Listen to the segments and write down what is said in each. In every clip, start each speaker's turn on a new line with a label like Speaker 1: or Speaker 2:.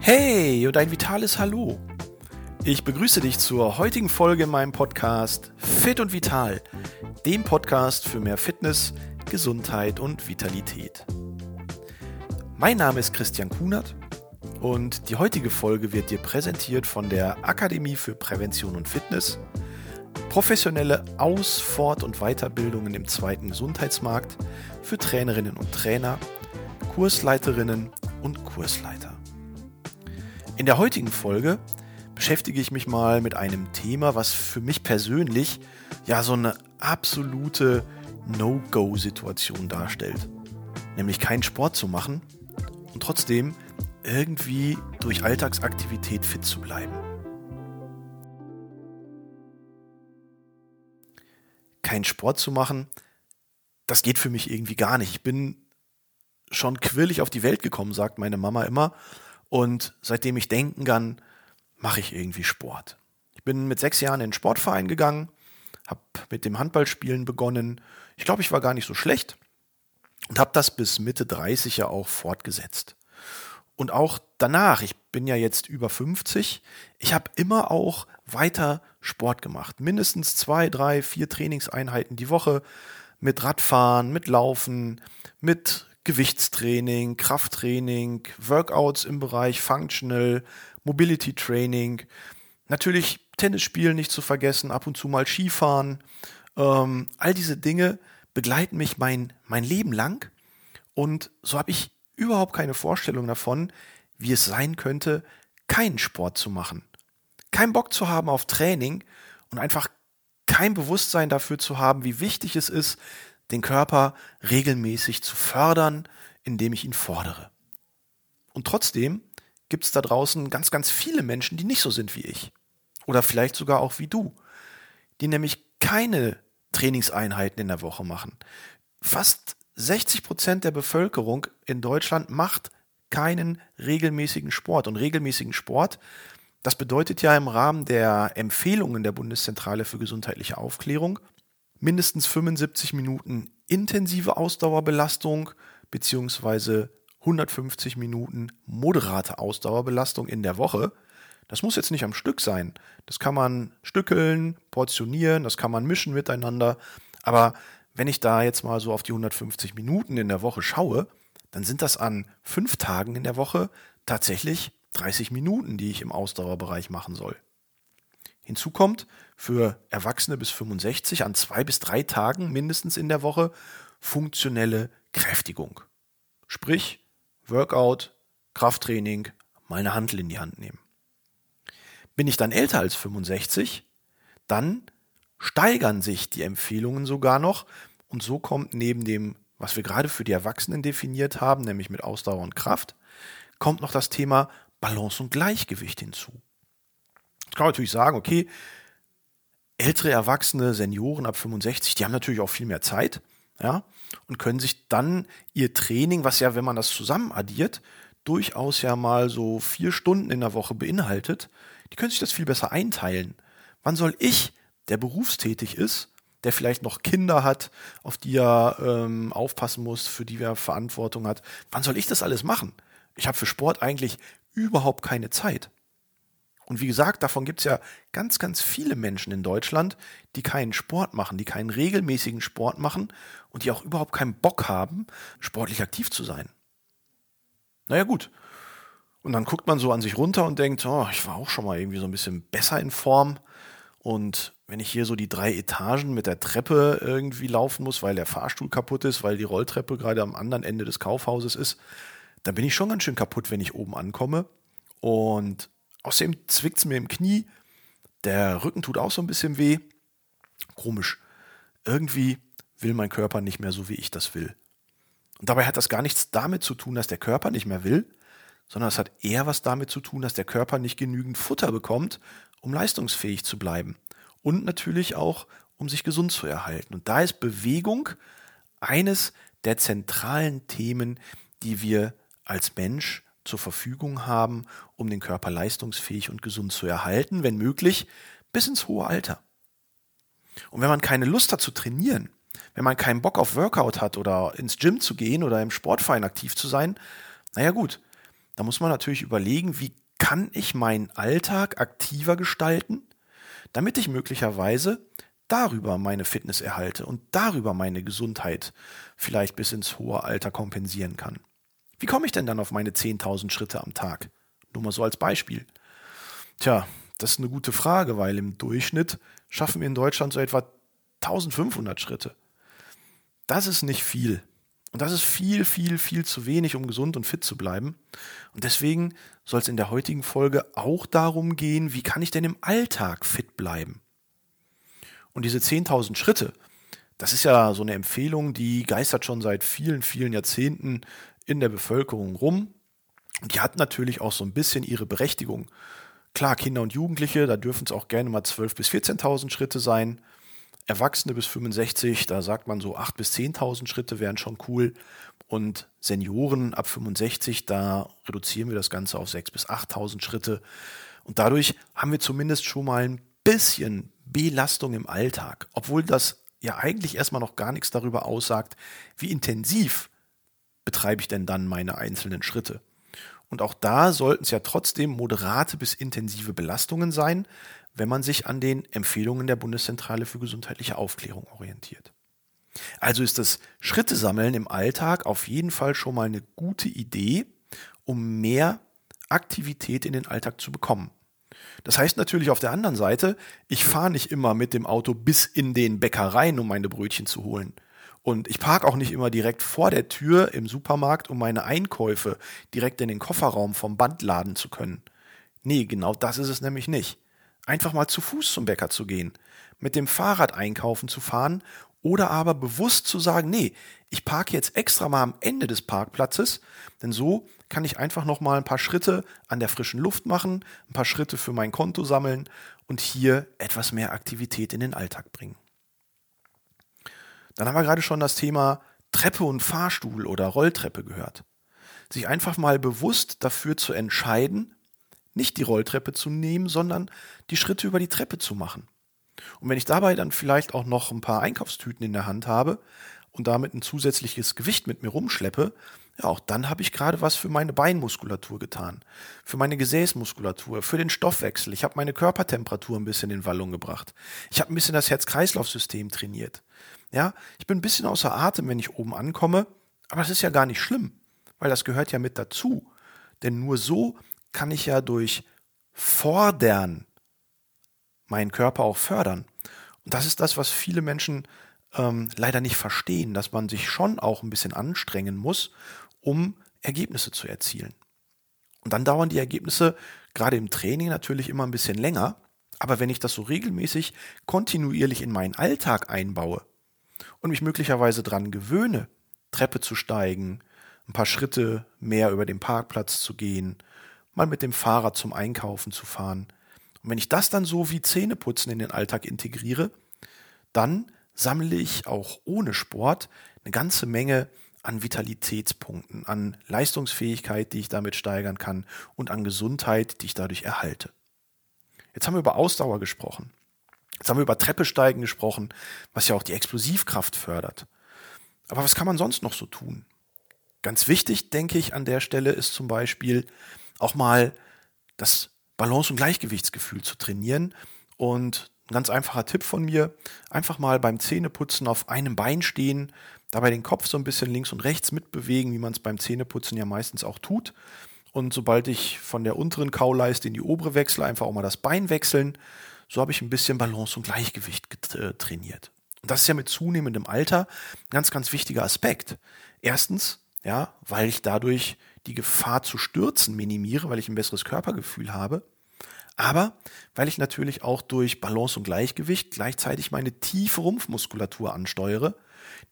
Speaker 1: Hey und ein vitales Hallo. Ich begrüße dich zur heutigen Folge in meinem Podcast Fit und Vital, dem Podcast für mehr Fitness, Gesundheit und Vitalität. Mein Name ist Christian Kunert und die heutige Folge wird dir präsentiert von der Akademie für Prävention und Fitness, professionelle Aus-, Fort- und Weiterbildungen im zweiten Gesundheitsmarkt für Trainerinnen und Trainer, Kursleiterinnen und Kursleiter. In der heutigen Folge beschäftige ich mich mal mit einem Thema, was für mich persönlich ja so eine absolute No-Go-Situation darstellt. Nämlich keinen Sport zu machen und trotzdem irgendwie durch Alltagsaktivität fit zu bleiben. Keinen Sport zu machen, das geht für mich irgendwie gar nicht. Ich bin schon quirlig auf die Welt gekommen, sagt meine Mama immer. Und seitdem ich denken kann, mache ich irgendwie Sport. Ich bin mit sechs Jahren in den Sportverein gegangen, habe mit dem Handballspielen begonnen. Ich glaube, ich war gar nicht so schlecht und habe das bis Mitte 30 ja auch fortgesetzt. Und auch danach, ich bin ja jetzt über 50, ich habe immer auch weiter Sport gemacht. Mindestens zwei, drei, vier Trainingseinheiten die Woche mit Radfahren, mit Laufen, mit Gewichtstraining, Krafttraining, Workouts im Bereich Functional, Mobility Training, natürlich Tennisspielen nicht zu vergessen, ab und zu mal Skifahren. Ähm, all diese Dinge begleiten mich mein, mein Leben lang und so habe ich überhaupt keine Vorstellung davon, wie es sein könnte, keinen Sport zu machen. Kein Bock zu haben auf Training und einfach kein Bewusstsein dafür zu haben, wie wichtig es ist, den Körper regelmäßig zu fördern, indem ich ihn fordere. Und trotzdem gibt es da draußen ganz, ganz viele Menschen, die nicht so sind wie ich. Oder vielleicht sogar auch wie du. Die nämlich keine Trainingseinheiten in der Woche machen. Fast 60 Prozent der Bevölkerung in Deutschland macht keinen regelmäßigen Sport. Und regelmäßigen Sport, das bedeutet ja im Rahmen der Empfehlungen der Bundeszentrale für gesundheitliche Aufklärung mindestens 75 Minuten intensive Ausdauerbelastung beziehungsweise 150 Minuten moderate Ausdauerbelastung in der Woche. Das muss jetzt nicht am Stück sein. Das kann man stückeln, portionieren, das kann man mischen miteinander. Aber wenn ich da jetzt mal so auf die 150 Minuten in der Woche schaue, dann sind das an fünf Tagen in der Woche tatsächlich 30 Minuten, die ich im Ausdauerbereich machen soll. Hinzu kommt für Erwachsene bis 65 an zwei bis drei Tagen mindestens in der Woche funktionelle Kräftigung. Sprich, Workout, Krafttraining, mal eine Handel in die Hand nehmen. Bin ich dann älter als 65, dann steigern sich die Empfehlungen sogar noch und so kommt neben dem, was wir gerade für die Erwachsenen definiert haben, nämlich mit Ausdauer und Kraft, kommt noch das Thema Balance und Gleichgewicht hinzu. Kann man natürlich sagen, okay, ältere Erwachsene, Senioren ab 65, die haben natürlich auch viel mehr Zeit, ja, und können sich dann ihr Training, was ja, wenn man das zusammen addiert, durchaus ja mal so vier Stunden in der Woche beinhaltet, die können sich das viel besser einteilen. Wann soll ich, der berufstätig ist, der vielleicht noch Kinder hat, auf die er ähm, aufpassen muss, für die er Verantwortung hat. Wann soll ich das alles machen? Ich habe für Sport eigentlich überhaupt keine Zeit. Und wie gesagt, davon gibt es ja ganz, ganz viele Menschen in Deutschland, die keinen Sport machen, die keinen regelmäßigen Sport machen und die auch überhaupt keinen Bock haben, sportlich aktiv zu sein. Naja gut. Und dann guckt man so an sich runter und denkt, oh, ich war auch schon mal irgendwie so ein bisschen besser in Form. Und wenn ich hier so die drei Etagen mit der Treppe irgendwie laufen muss, weil der Fahrstuhl kaputt ist, weil die Rolltreppe gerade am anderen Ende des Kaufhauses ist, dann bin ich schon ganz schön kaputt, wenn ich oben ankomme. Und außerdem zwickt es mir im Knie. Der Rücken tut auch so ein bisschen weh. Komisch. Irgendwie will mein Körper nicht mehr so, wie ich das will. Und dabei hat das gar nichts damit zu tun, dass der Körper nicht mehr will, sondern es hat eher was damit zu tun, dass der Körper nicht genügend Futter bekommt, um leistungsfähig zu bleiben und natürlich auch, um sich gesund zu erhalten. Und da ist Bewegung eines der zentralen Themen, die wir als Mensch zur Verfügung haben, um den Körper leistungsfähig und gesund zu erhalten, wenn möglich, bis ins hohe Alter. Und wenn man keine Lust hat zu trainieren, wenn man keinen Bock auf Workout hat oder ins Gym zu gehen oder im Sportverein aktiv zu sein, naja gut, da muss man natürlich überlegen, wie kann ich meinen Alltag aktiver gestalten, damit ich möglicherweise darüber meine Fitness erhalte und darüber meine Gesundheit vielleicht bis ins hohe Alter kompensieren kann. Wie komme ich denn dann auf meine 10.000 Schritte am Tag? Nur mal so als Beispiel. Tja, das ist eine gute Frage, weil im Durchschnitt schaffen wir in Deutschland so etwa 1500 Schritte. Das ist nicht viel. Und das ist viel, viel, viel zu wenig, um gesund und fit zu bleiben. Und deswegen soll es in der heutigen Folge auch darum gehen, wie kann ich denn im Alltag fit bleiben? Und diese 10.000 Schritte, das ist ja so eine Empfehlung, die geistert schon seit vielen, vielen Jahrzehnten in der Bevölkerung rum. Die hat natürlich auch so ein bisschen ihre Berechtigung. Klar, Kinder und Jugendliche, da dürfen es auch gerne mal 12.000 bis 14.000 Schritte sein. Erwachsene bis 65, da sagt man so 8.000 bis 10.000 Schritte wären schon cool. Und Senioren ab 65, da reduzieren wir das Ganze auf 6.000 bis 8.000 Schritte. Und dadurch haben wir zumindest schon mal ein bisschen Belastung im Alltag, obwohl das ja eigentlich erstmal noch gar nichts darüber aussagt, wie intensiv betreibe ich denn dann meine einzelnen Schritte. Und auch da sollten es ja trotzdem moderate bis intensive Belastungen sein, wenn man sich an den Empfehlungen der Bundeszentrale für gesundheitliche Aufklärung orientiert. Also ist das Schritte sammeln im Alltag auf jeden Fall schon mal eine gute Idee, um mehr Aktivität in den Alltag zu bekommen. Das heißt natürlich auf der anderen Seite, ich fahre nicht immer mit dem Auto bis in den Bäckereien, um meine Brötchen zu holen. Und ich parke auch nicht immer direkt vor der Tür im Supermarkt, um meine Einkäufe direkt in den Kofferraum vom Band laden zu können. Nee, genau das ist es nämlich nicht. Einfach mal zu Fuß zum Bäcker zu gehen, mit dem Fahrrad einkaufen zu fahren oder aber bewusst zu sagen, nee, ich parke jetzt extra mal am Ende des Parkplatzes, denn so kann ich einfach noch mal ein paar Schritte an der frischen Luft machen, ein paar Schritte für mein Konto sammeln und hier etwas mehr Aktivität in den Alltag bringen. Dann haben wir gerade schon das Thema Treppe und Fahrstuhl oder Rolltreppe gehört. Sich einfach mal bewusst dafür zu entscheiden, nicht die Rolltreppe zu nehmen, sondern die Schritte über die Treppe zu machen. Und wenn ich dabei dann vielleicht auch noch ein paar Einkaufstüten in der Hand habe und damit ein zusätzliches Gewicht mit mir rumschleppe, ja, auch dann habe ich gerade was für meine Beinmuskulatur getan, für meine Gesäßmuskulatur, für den Stoffwechsel. Ich habe meine Körpertemperatur ein bisschen in Wallung gebracht. Ich habe ein bisschen das Herz-Kreislauf-System trainiert. Ja, ich bin ein bisschen außer Atem, wenn ich oben ankomme, aber das ist ja gar nicht schlimm, weil das gehört ja mit dazu. Denn nur so kann ich ja durch Fordern meinen Körper auch fördern. Und das ist das, was viele Menschen ähm, leider nicht verstehen, dass man sich schon auch ein bisschen anstrengen muss, um Ergebnisse zu erzielen. Und dann dauern die Ergebnisse gerade im Training natürlich immer ein bisschen länger. Aber wenn ich das so regelmäßig kontinuierlich in meinen Alltag einbaue und mich möglicherweise daran gewöhne, Treppe zu steigen, ein paar Schritte mehr über den Parkplatz zu gehen, mal mit dem Fahrrad zum Einkaufen zu fahren. Und wenn ich das dann so wie Zähneputzen in den Alltag integriere, dann sammle ich auch ohne Sport eine ganze Menge an Vitalitätspunkten, an Leistungsfähigkeit, die ich damit steigern kann und an Gesundheit, die ich dadurch erhalte. Jetzt haben wir über Ausdauer gesprochen. Jetzt haben wir über Treppesteigen gesprochen, was ja auch die Explosivkraft fördert. Aber was kann man sonst noch so tun? Ganz wichtig, denke ich, an der Stelle ist zum Beispiel auch mal das Balance- und Gleichgewichtsgefühl zu trainieren und ein ganz einfacher Tipp von mir, einfach mal beim Zähneputzen auf einem Bein stehen, dabei den Kopf so ein bisschen links und rechts mitbewegen, wie man es beim Zähneputzen ja meistens auch tut. Und sobald ich von der unteren Kauleiste in die obere wechsle, einfach auch mal das Bein wechseln. So habe ich ein bisschen Balance und Gleichgewicht äh, trainiert. Und das ist ja mit zunehmendem Alter ein ganz, ganz wichtiger Aspekt. Erstens, ja, weil ich dadurch die Gefahr zu stürzen minimiere, weil ich ein besseres Körpergefühl habe aber weil ich natürlich auch durch Balance und Gleichgewicht gleichzeitig meine tiefe Rumpfmuskulatur ansteuere,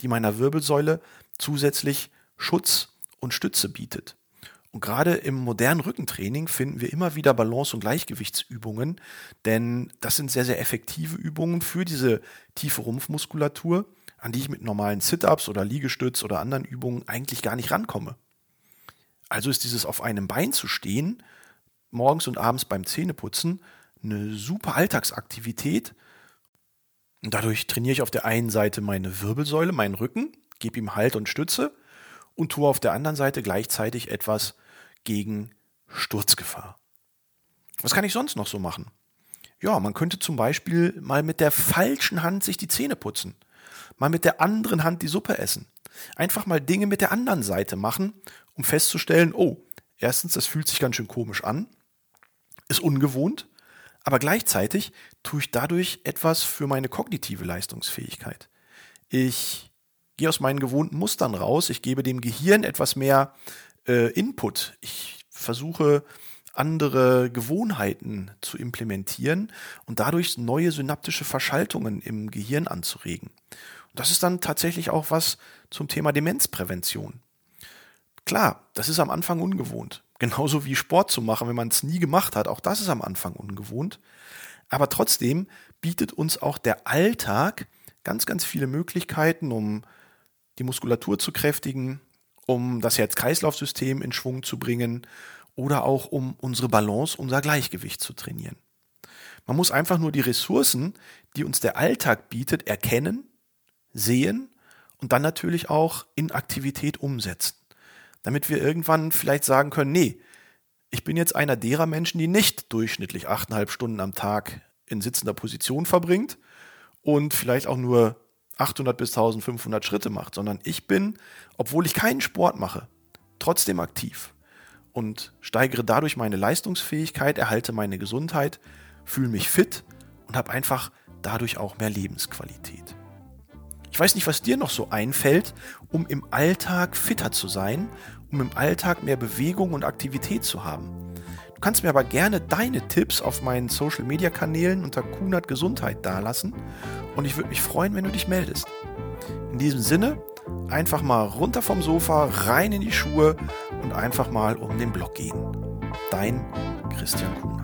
Speaker 1: die meiner Wirbelsäule zusätzlich Schutz und Stütze bietet. Und gerade im modernen Rückentraining finden wir immer wieder Balance- und Gleichgewichtsübungen, denn das sind sehr, sehr effektive Übungen für diese tiefe Rumpfmuskulatur, an die ich mit normalen Sit-ups oder Liegestütz oder anderen Übungen eigentlich gar nicht rankomme. Also ist dieses auf einem Bein zu stehen morgens und abends beim Zähneputzen eine super Alltagsaktivität. Und dadurch trainiere ich auf der einen Seite meine Wirbelsäule, meinen Rücken, gebe ihm Halt und Stütze und tue auf der anderen Seite gleichzeitig etwas gegen Sturzgefahr. Was kann ich sonst noch so machen? Ja, man könnte zum Beispiel mal mit der falschen Hand sich die Zähne putzen, mal mit der anderen Hand die Suppe essen. Einfach mal Dinge mit der anderen Seite machen, um festzustellen, oh, erstens, das fühlt sich ganz schön komisch an, ist ungewohnt, aber gleichzeitig tue ich dadurch etwas für meine kognitive Leistungsfähigkeit. Ich gehe aus meinen gewohnten Mustern raus, ich gebe dem Gehirn etwas mehr äh, Input. Ich versuche andere Gewohnheiten zu implementieren und dadurch neue synaptische Verschaltungen im Gehirn anzuregen. Und das ist dann tatsächlich auch was zum Thema Demenzprävention. Klar, das ist am Anfang ungewohnt. Genauso wie Sport zu machen, wenn man es nie gemacht hat. Auch das ist am Anfang ungewohnt. Aber trotzdem bietet uns auch der Alltag ganz, ganz viele Möglichkeiten, um die Muskulatur zu kräftigen, um das Herz-Kreislauf-System in Schwung zu bringen oder auch um unsere Balance, unser Gleichgewicht zu trainieren. Man muss einfach nur die Ressourcen, die uns der Alltag bietet, erkennen, sehen und dann natürlich auch in Aktivität umsetzen. Damit wir irgendwann vielleicht sagen können, nee, ich bin jetzt einer derer Menschen, die nicht durchschnittlich achteinhalb Stunden am Tag in sitzender Position verbringt und vielleicht auch nur 800 bis 1500 Schritte macht, sondern ich bin, obwohl ich keinen Sport mache, trotzdem aktiv und steigere dadurch meine Leistungsfähigkeit, erhalte meine Gesundheit, fühle mich fit und habe einfach dadurch auch mehr Lebensqualität. Ich weiß nicht, was dir noch so einfällt, um im Alltag fitter zu sein, um im Alltag mehr Bewegung und Aktivität zu haben. Du kannst mir aber gerne deine Tipps auf meinen Social Media Kanälen unter Kunert Gesundheit dalassen und ich würde mich freuen, wenn du dich meldest. In diesem Sinne, einfach mal runter vom Sofa, rein in die Schuhe und einfach mal um den Block gehen. Dein Christian Kunert.